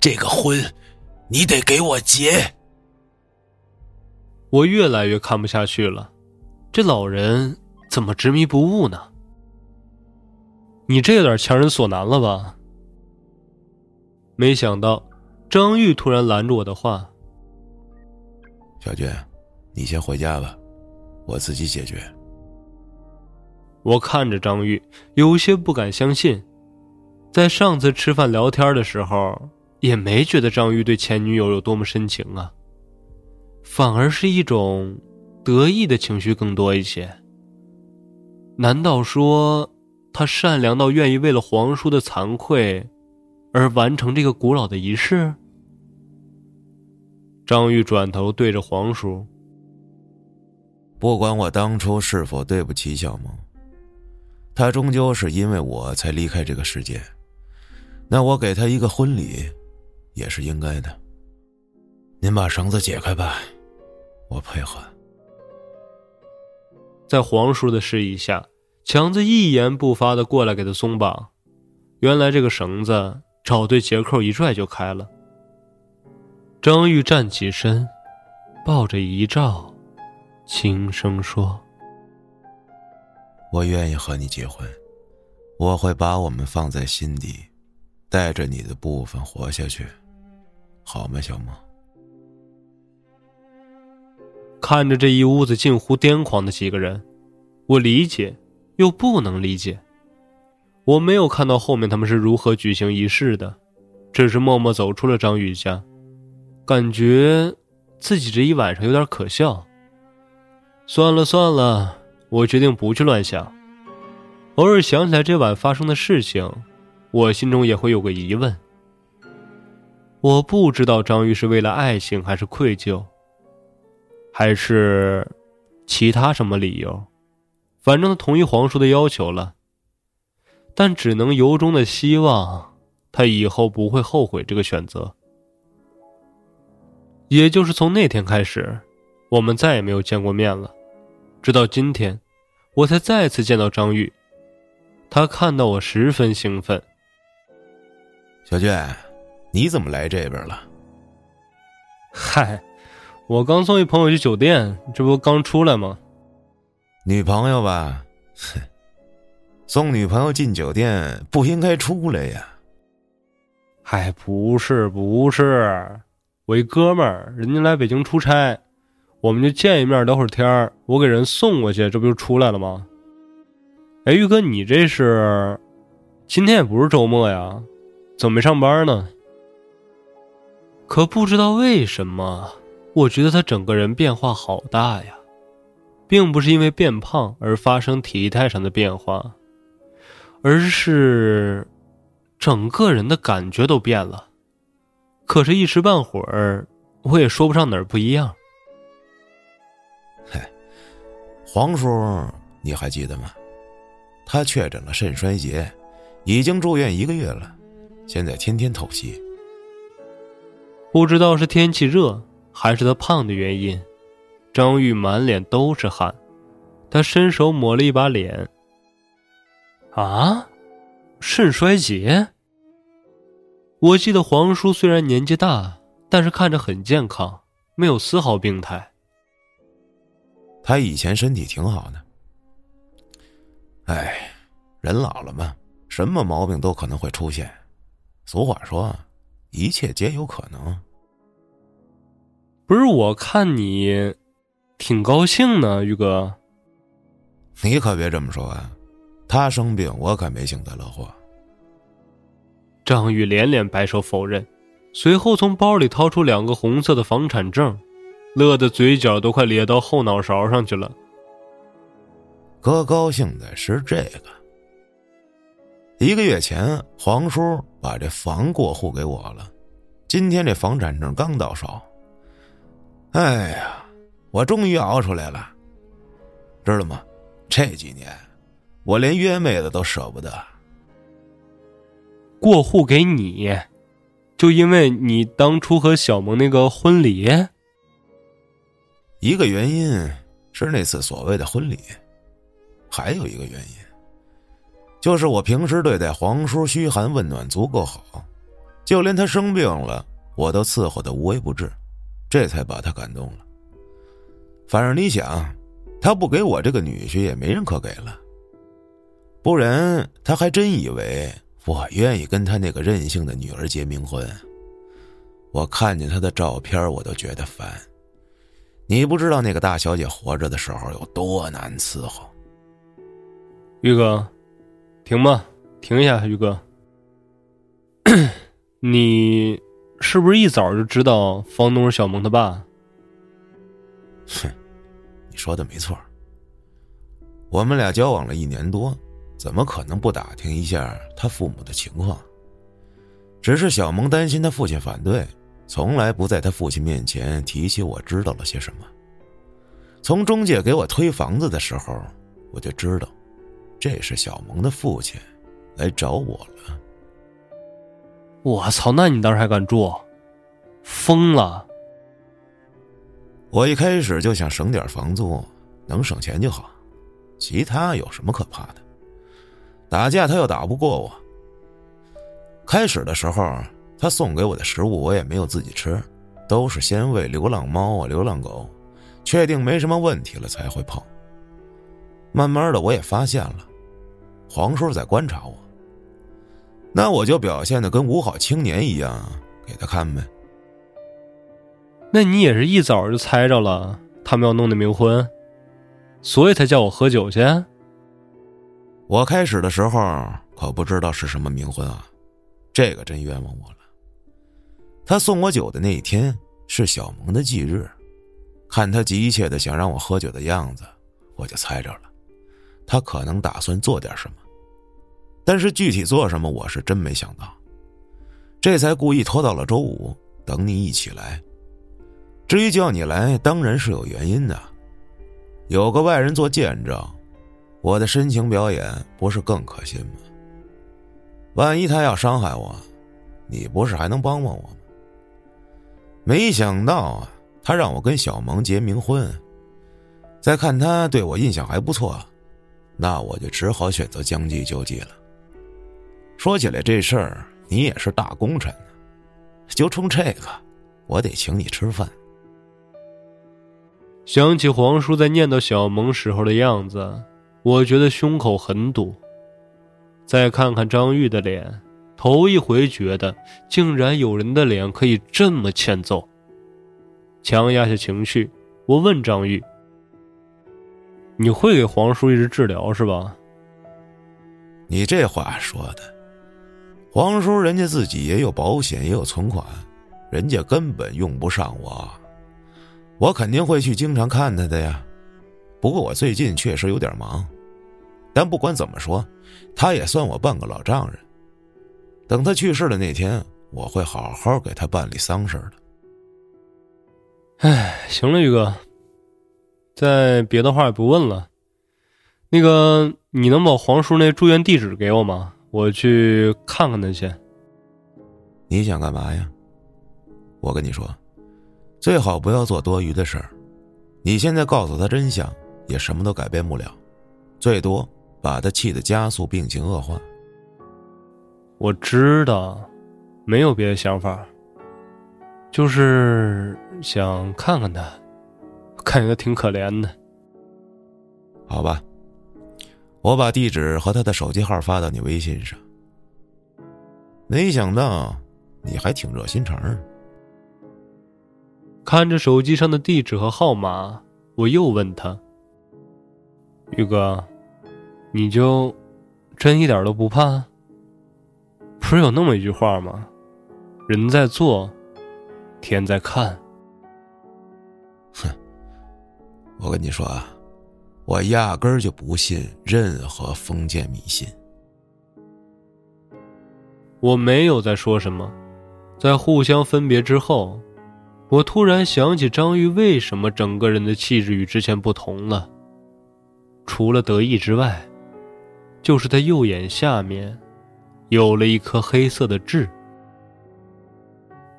Speaker 2: 这个婚，你得给我结。
Speaker 1: 我越来越看不下去了，这老人怎么执迷不悟呢？你这有点强人所难了吧？没想到，张玉突然拦住我的话：“
Speaker 2: 小军，你先回家吧，我自己解决。”
Speaker 1: 我看着张玉，有些不敢相信，在上次吃饭聊天的时候，也没觉得张玉对前女友有多么深情啊，反而是一种得意的情绪更多一些。难道说他善良到愿意为了皇叔的惭愧，而完成这个古老的仪式？张玉转头对着黄叔：“
Speaker 2: 不管我当初是否对不起小萌。”他终究是因为我才离开这个世界，那我给他一个婚礼，也是应该的。您把绳子解开吧，我配合。
Speaker 1: 在黄叔的示意下，强子一言不发的过来给他松绑。原来这个绳子找对结扣一拽就开了。张玉站起身，抱着遗照，轻声说。
Speaker 2: 我愿意和你结婚，我会把我们放在心底，带着你的部分活下去，好吗，小梦？
Speaker 1: 看着这一屋子近乎癫狂的几个人，我理解又不能理解。我没有看到后面他们是如何举行仪式的，只是默默走出了张宇家，感觉自己这一晚上有点可笑。算了算了。我决定不去乱想，偶尔想起来这晚发生的事情，我心中也会有个疑问。我不知道张玉是为了爱情，还是愧疚，还是其他什么理由，反正他同意皇叔的要求了。但只能由衷的希望他以后不会后悔这个选择。也就是从那天开始，我们再也没有见过面了，直到今天。我才再次见到张玉，他看到我十分兴奋。
Speaker 2: 小娟，你怎么来这边了？
Speaker 1: 嗨，我刚送一朋友去酒店，这不刚出来吗？
Speaker 2: 女朋友吧？哼，送女朋友进酒店不应该出来呀。
Speaker 1: 嗨，不是不是，我一哥们儿，人家来北京出差。我们就见一面聊会儿天我给人送过去，这不就出来了吗？哎，玉哥，你这是今天也不是周末呀，怎么没上班呢？可不知道为什么，我觉得他整个人变化好大呀，并不是因为变胖而发生体态上的变化，而是整个人的感觉都变了。可是，一时半会儿我也说不上哪儿不一样。
Speaker 2: 黄叔，你还记得吗？他确诊了肾衰竭，已经住院一个月了，现在天天透析。
Speaker 1: 不知道是天气热还是他胖的原因，张玉满脸都是汗。他伸手抹了一把脸。啊，肾衰竭？我记得黄叔虽然年纪大，但是看着很健康，没有丝毫病态。
Speaker 2: 他以前身体挺好的，哎，人老了嘛，什么毛病都可能会出现。俗话说，一切皆有可能。
Speaker 1: 不是我看你挺高兴呢，玉哥。
Speaker 2: 你可别这么说啊，他生病，我可没幸灾乐祸。
Speaker 1: 张宇连连摆手否认，随后从包里掏出两个红色的房产证。乐得嘴角都快咧到后脑勺上去了。
Speaker 2: 哥高兴的是这个。一个月前，黄叔把这房过户给我了，今天这房产证刚到手。哎呀，我终于熬出来了，知道吗？这几年，我连约妹子都舍不得。
Speaker 1: 过户给你，就因为你当初和小萌那个婚礼。
Speaker 2: 一个原因是那次所谓的婚礼，还有一个原因，就是我平时对待皇叔嘘寒问暖足够好，就连他生病了，我都伺候的无微不至，这才把他感动了。反正你想，他不给我这个女婿，也没人可给了。不然他还真以为我愿意跟他那个任性的女儿结冥婚。我看见他的照片，我都觉得烦。你不知道那个大小姐活着的时候有多难伺候。
Speaker 1: 玉哥，停吧，停一下，玉哥。你是不是一早就知道房东是小萌他爸？
Speaker 2: 哼，你说的没错。我们俩交往了一年多。怎么可能不打听一下他父母的情况？只是小萌担心他父亲反对，从来不在他父亲面前提起我知道了些什么。从中介给我推房子的时候，我就知道，这是小萌的父亲来找我了。
Speaker 1: 我操！那你当时还敢住？疯了！
Speaker 2: 我一开始就想省点房租，能省钱就好，其他有什么可怕的？打架他又打不过我。开始的时候，他送给我的食物我也没有自己吃，都是先喂流浪猫啊、流浪狗，确定没什么问题了才会碰。慢慢的，我也发现了，黄叔在观察我。那我就表现的跟五好青年一样，给他看呗。
Speaker 1: 那你也是一早就猜着了他们要弄的冥婚，所以才叫我喝酒去。
Speaker 2: 我开始的时候可不知道是什么冥婚啊，这个真冤枉我了。他送我酒的那一天是小萌的忌日，看他急切的想让我喝酒的样子，我就猜着了，他可能打算做点什么，但是具体做什么我是真没想到，这才故意拖到了周五等你一起来。至于叫你来，当然是有原因的，有个外人做见证。我的深情表演不是更可信吗？万一他要伤害我，你不是还能帮帮我吗？没想到啊，他让我跟小萌结冥婚。再看他对我印象还不错，那我就只好选择将计就计了。说起来这事儿，你也是大功臣呢，就冲这个，我得请你吃饭。
Speaker 1: 想起皇叔在念叨小萌时候的样子。我觉得胸口很堵，再看看张玉的脸，头一回觉得竟然有人的脸可以这么欠揍。强压下情绪，我问张玉：“你会给黄叔一直治疗是吧？”
Speaker 2: 你这话说的，黄叔人家自己也有保险，也有存款，人家根本用不上我，我肯定会去经常看他的呀。不过我最近确实有点忙。但不管怎么说，他也算我半个老丈人。等他去世的那天，我会好好给他办理丧事的。
Speaker 1: 哎，行了，宇哥，再别的话也不问了。那个，你能把黄叔那住院地址给我吗？我去看看他去。
Speaker 2: 你想干嘛呀？我跟你说，最好不要做多余的事儿。你现在告诉他真相，也什么都改变不了，最多。把他气得加速病情恶化。
Speaker 1: 我知道，没有别的想法，就是想看看他，看见他挺可怜的。
Speaker 2: 好吧，我把地址和他的手机号发到你微信上。没想到你还挺热心肠。
Speaker 1: 看着手机上的地址和号码，我又问他：“宇哥。”你就真一点都不怕？不是有那么一句话吗？人在做，天在看。
Speaker 2: 哼，我跟你说啊，我压根儿就不信任何封建迷信。
Speaker 1: 我没有在说什么，在互相分别之后，我突然想起张玉为什么整个人的气质与之前不同了，除了得意之外。就是他右眼下面，有了一颗黑色的痣。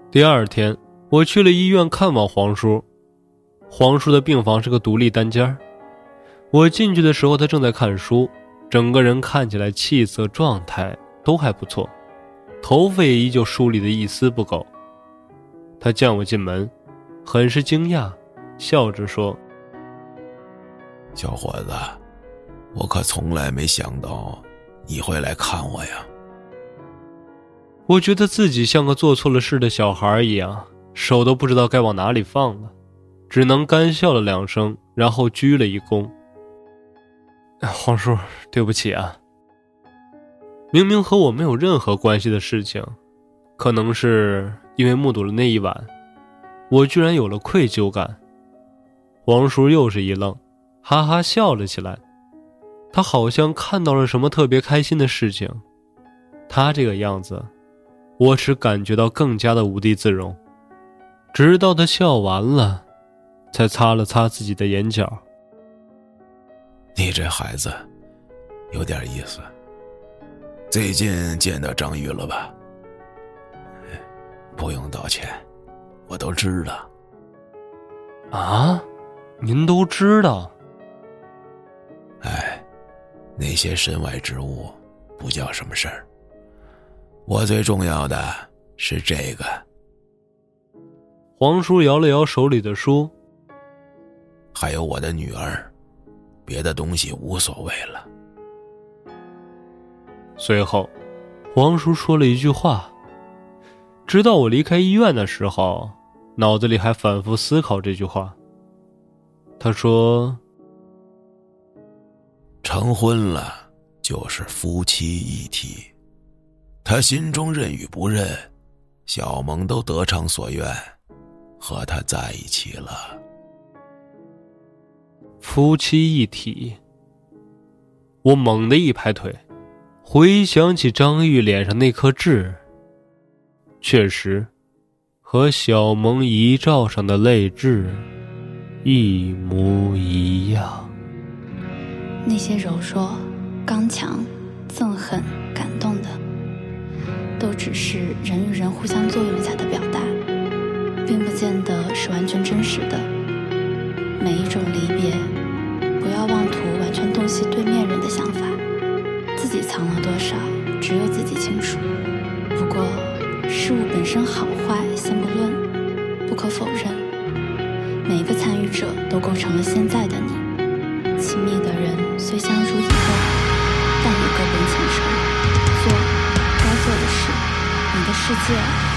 Speaker 1: 第二天，我去了医院看望黄叔。黄叔的病房是个独立单间我进去的时候，他正在看书，整个人看起来气色状态都还不错，头发也依旧梳理的一丝不苟。他见我进门，很是惊讶，笑着说：“
Speaker 2: 小伙子，我可从来没想到你会来看我呀。
Speaker 1: 我觉得自己像个做错了事的小孩一样，手都不知道该往哪里放了，只能干笑了两声，然后鞠了一躬。黄叔，对不起啊。明明和我没有任何关系的事情，可能是因为目睹了那一晚，我居然有了愧疚感。黄叔又是一愣。哈哈笑了起来，他好像看到了什么特别开心的事情。他这个样子，我只感觉到更加的无地自容。直到他笑完了，才擦了擦自己的眼角。
Speaker 2: 你这孩子，有点意思。最近见到张玉了吧？不用道歉，我都知道。
Speaker 1: 啊，您都知道？
Speaker 2: 哎，那些身外之物不叫什么事儿。我最重要的是这个。
Speaker 1: 黄叔摇了摇手里的书，
Speaker 2: 还有我的女儿，别的东西无所谓了。
Speaker 1: 随后，黄叔说了一句话，直到我离开医院的时候，脑子里还反复思考这句话。他说。
Speaker 2: 成婚了，就是夫妻一体。他心中认与不认，小萌都得偿所愿，和他在一起了。
Speaker 1: 夫妻一体，我猛地一拍腿，回想起张玉脸上那颗痣，确实，和小萌遗照上的泪痣一模一样。
Speaker 3: 那些柔弱、刚强、憎恨、感动的，都只是人与人互相作用下的表达，并不见得是完全真实的。每一种离别，不要妄图完全洞悉对面人的想法，自己藏了多少，只有自己清楚。不过，事物本身好坏先不论，不可否认，每一个参与者都构成了现在的你。亲密的人虽相濡以沫，但也各奔前程，做该做的事，你的世界。